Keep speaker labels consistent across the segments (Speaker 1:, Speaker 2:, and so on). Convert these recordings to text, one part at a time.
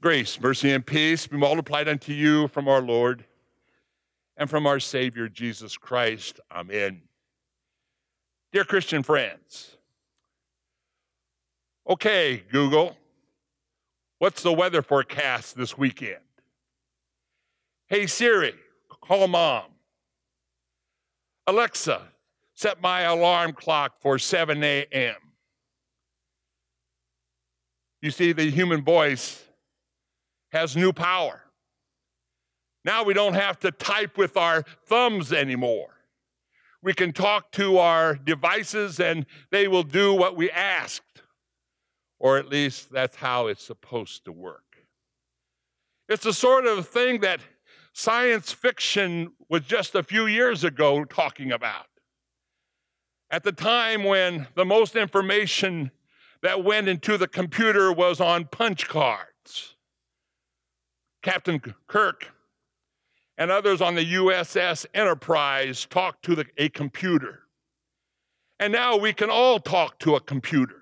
Speaker 1: Grace, mercy, and peace be multiplied unto you from our Lord and from our Savior Jesus Christ. Amen. Dear Christian friends, okay, Google, what's the weather forecast this weekend? Hey Siri, call mom. Alexa, set my alarm clock for 7 a.m. You see, the human voice has new power. Now we don't have to type with our thumbs anymore. We can talk to our devices and they will do what we asked. Or at least that's how it's supposed to work. It's the sort of thing that science fiction was just a few years ago talking about. At the time when the most information that went into the computer was on punch cards. Captain Kirk and others on the USS Enterprise talked to the, a computer. And now we can all talk to a computer.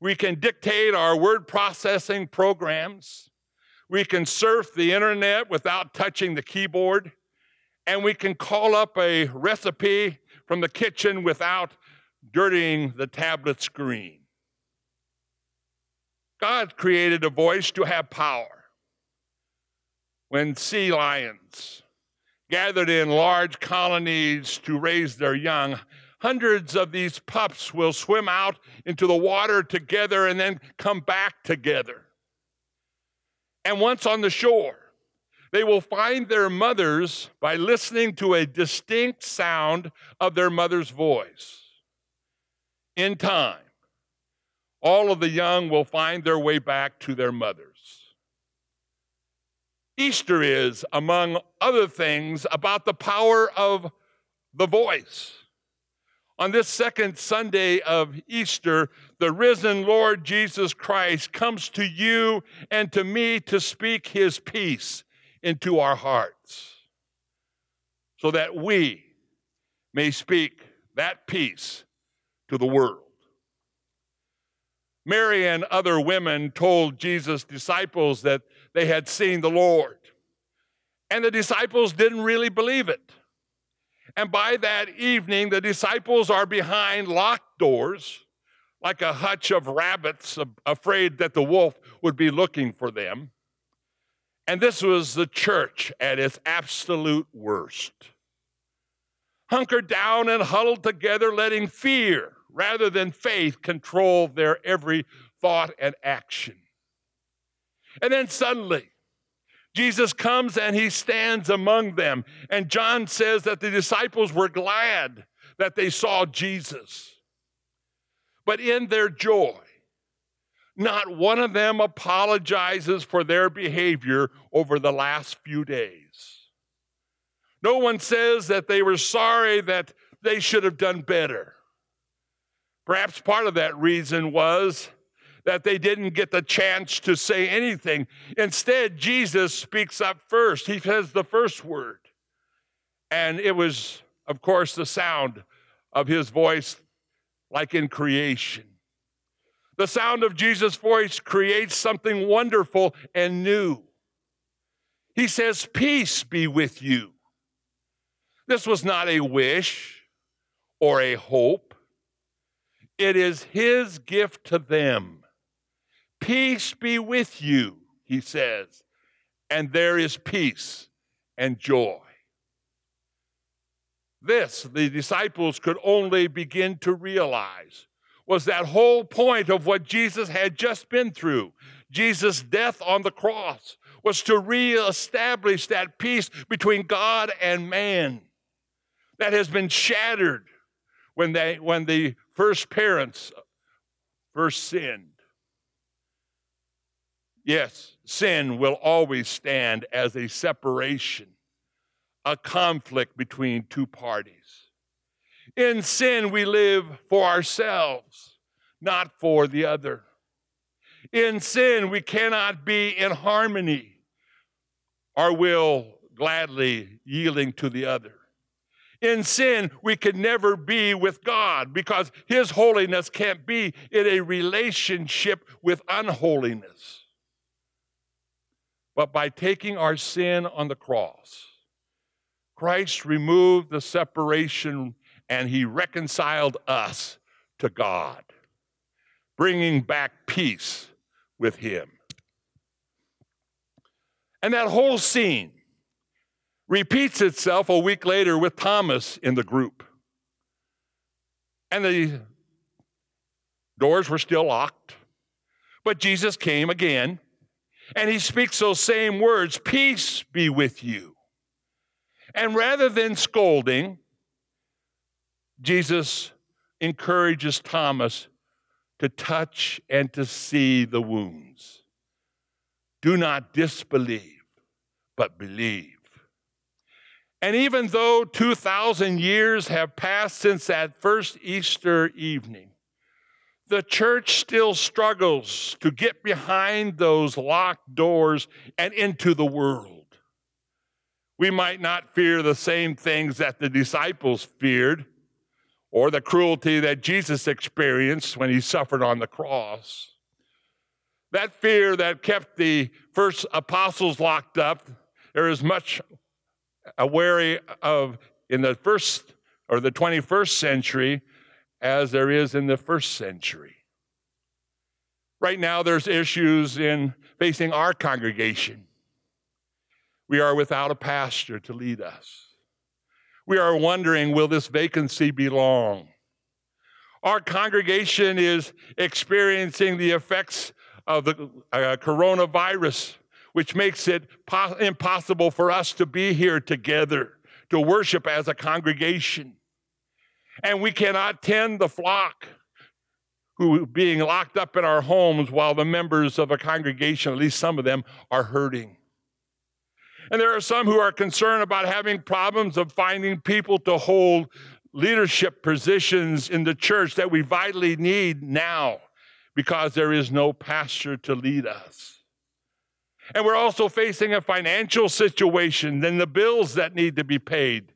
Speaker 1: We can dictate our word processing programs. We can surf the internet without touching the keyboard. And we can call up a recipe from the kitchen without dirtying the tablet screen. God created a voice to have power when sea lions gathered in large colonies to raise their young, hundreds of these pups will swim out into the water together and then come back together. And once on the shore, they will find their mothers by listening to a distinct sound of their mother's voice. In time, all of the young will find their way back to their mothers. Easter is, among other things, about the power of the voice. On this second Sunday of Easter, the risen Lord Jesus Christ comes to you and to me to speak his peace into our hearts so that we may speak that peace to the world. Mary and other women told Jesus' disciples that they had seen the Lord. And the disciples didn't really believe it. And by that evening, the disciples are behind locked doors, like a hutch of rabbits, afraid that the wolf would be looking for them. And this was the church at its absolute worst. Hunkered down and huddled together, letting fear rather than faith control their every thought and action. And then suddenly, Jesus comes and he stands among them. And John says that the disciples were glad that they saw Jesus. But in their joy, not one of them apologizes for their behavior over the last few days. No one says that they were sorry that they should have done better. Perhaps part of that reason was that they didn't get the chance to say anything. Instead, Jesus speaks up first. He says the first word. And it was, of course, the sound of his voice like in creation. The sound of Jesus' voice creates something wonderful and new. He says, Peace be with you. This was not a wish or a hope, it is his gift to them. Peace be with you, he says, and there is peace and joy. This, the disciples could only begin to realize, was that whole point of what Jesus had just been through. Jesus' death on the cross was to reestablish that peace between God and man that has been shattered when, they, when the first parents first sinned. Yes, sin will always stand as a separation, a conflict between two parties. In sin, we live for ourselves, not for the other. In sin, we cannot be in harmony, our will gladly yielding to the other. In sin, we can never be with God because His holiness can't be in a relationship with unholiness. But by taking our sin on the cross. Christ removed the separation and he reconciled us to God, bringing back peace with him. And that whole scene repeats itself a week later with Thomas in the group. And the doors were still locked, but Jesus came again and he speaks those same words Peace be with you. And rather than scolding, Jesus encourages Thomas to touch and to see the wounds. Do not disbelieve, but believe. And even though 2,000 years have passed since that first Easter evening, the church still struggles to get behind those locked doors and into the world. We might not fear the same things that the disciples feared or the cruelty that Jesus experienced when he suffered on the cross. That fear that kept the first apostles locked up, there is much a wary of in the first or the 21st century as there is in the first century. Right now, there's issues in facing our congregation. We are without a pastor to lead us. We are wondering will this vacancy be long? Our congregation is experiencing the effects of the uh, coronavirus, which makes it po- impossible for us to be here together to worship as a congregation and we cannot tend the flock who being locked up in our homes while the members of a congregation, at least some of them, are hurting. And there are some who are concerned about having problems of finding people to hold leadership positions in the church that we vitally need now because there is no pastor to lead us. And we're also facing a financial situation, then the bills that need to be paid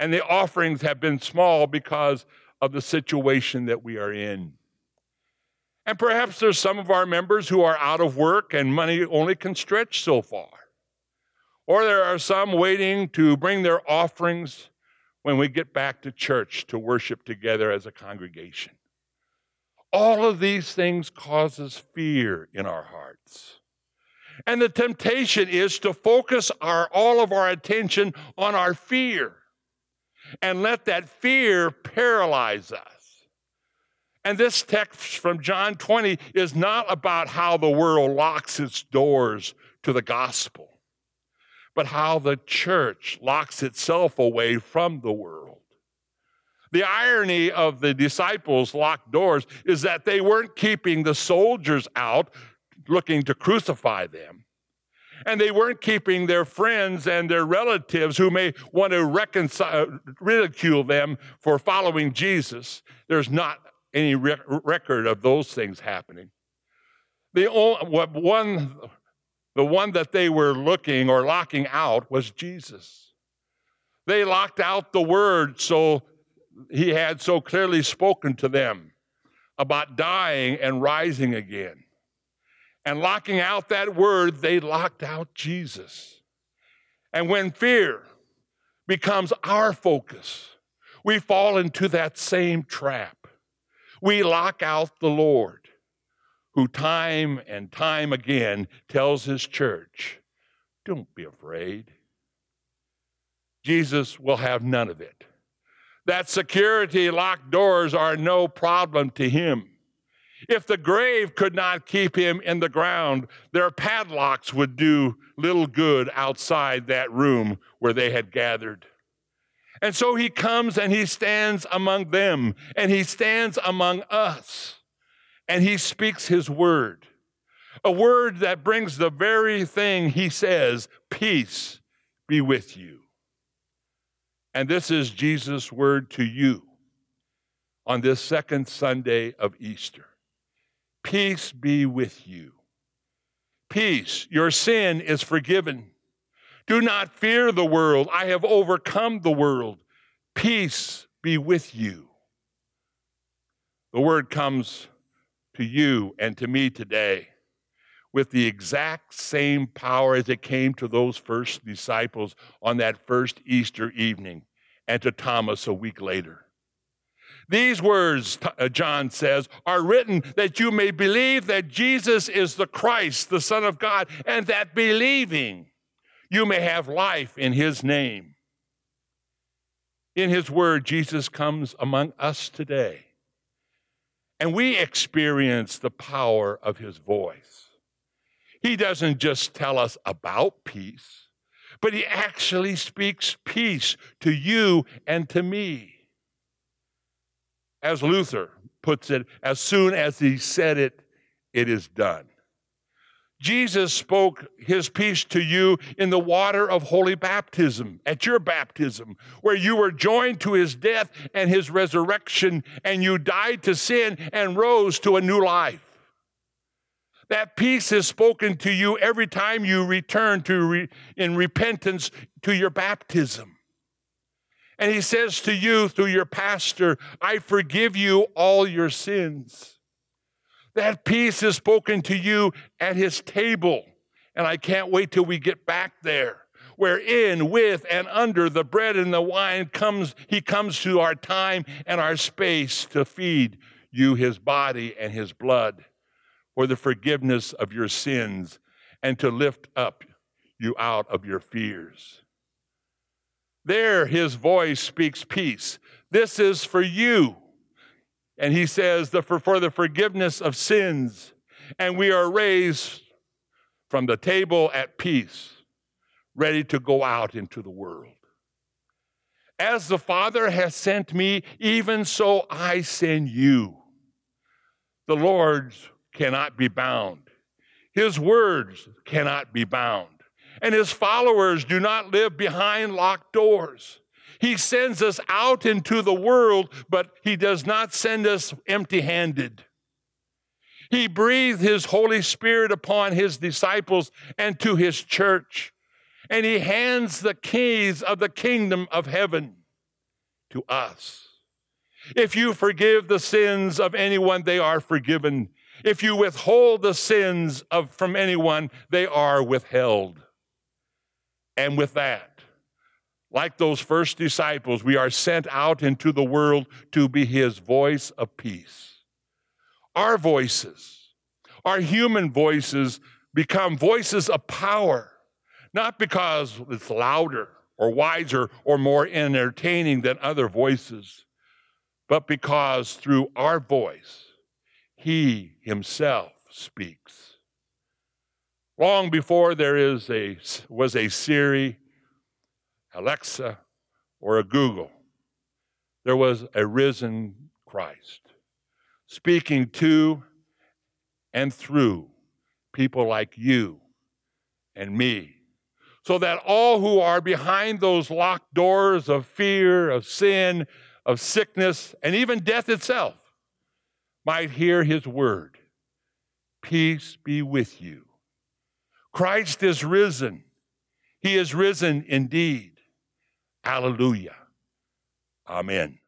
Speaker 1: and the offerings have been small because of the situation that we are in. And perhaps there's some of our members who are out of work and money only can stretch so far. Or there are some waiting to bring their offerings when we get back to church to worship together as a congregation. All of these things causes fear in our hearts. And the temptation is to focus our all of our attention on our fear and let that fear paralyze us. And this text from John 20 is not about how the world locks its doors to the gospel, but how the church locks itself away from the world. The irony of the disciples' locked doors is that they weren't keeping the soldiers out looking to crucify them and they weren't keeping their friends and their relatives who may want to reconcile, ridicule them for following Jesus. There's not any record of those things happening. The only, what one, the one that they were looking or locking out was Jesus. They locked out the word so he had so clearly spoken to them about dying and rising again and locking out that word, they locked out Jesus. And when fear becomes our focus, we fall into that same trap. We lock out the Lord, who time and time again tells his church, Don't be afraid. Jesus will have none of it. That security locked doors are no problem to him. If the grave could not keep him in the ground, their padlocks would do little good outside that room where they had gathered. And so he comes and he stands among them, and he stands among us, and he speaks his word. A word that brings the very thing he says peace be with you. And this is Jesus' word to you on this second Sunday of Easter. Peace be with you. Peace, your sin is forgiven. Do not fear the world. I have overcome the world. Peace be with you. The word comes to you and to me today. with the exact same power as it came to those first disciples on that first Easter evening and to Thomas a week later. These words, uh, John says, are written that you may believe that Jesus is the Christ, the Son of God, and that believing you may have life in his name. In his word, Jesus comes among us today, and we experience the power of his voice. He doesn't just tell us about peace, but he actually speaks peace to you and to me. As Luther puts it, as soon as he said it, it is done. Jesus spoke his peace to you in the water of holy baptism, at your baptism, where you were joined to his death and his resurrection, and you died to sin and rose to a new life. That peace is spoken to you every time you return to re- in repentance to your baptism. And he says to you through your pastor, I forgive you all your sins. That peace is spoken to you at his table. And I can't wait till we get back there. Where in, with, and under the bread and the wine comes, he comes to our time and our space to feed you his body and his blood for the forgiveness of your sins and to lift up you out of your fears. There, his voice speaks peace. This is for you. And he says, the, for, for the forgiveness of sins. And we are raised from the table at peace, ready to go out into the world. As the Father has sent me, even so I send you. The Lord's cannot be bound. His words cannot be bound. And his followers do not live behind locked doors. He sends us out into the world, but he does not send us empty handed. He breathed his Holy Spirit upon his disciples and to his church, and he hands the keys of the kingdom of heaven to us. If you forgive the sins of anyone, they are forgiven. If you withhold the sins of, from anyone, they are withheld. And with that, like those first disciples, we are sent out into the world to be his voice of peace. Our voices, our human voices, become voices of power, not because it's louder or wiser or more entertaining than other voices, but because through our voice, he himself speaks. Long before there is a, was a Siri, Alexa, or a Google, there was a risen Christ speaking to and through people like you and me, so that all who are behind those locked doors of fear, of sin, of sickness, and even death itself might hear his word. Peace be with you. Christ is risen. He is risen indeed. Hallelujah. Amen.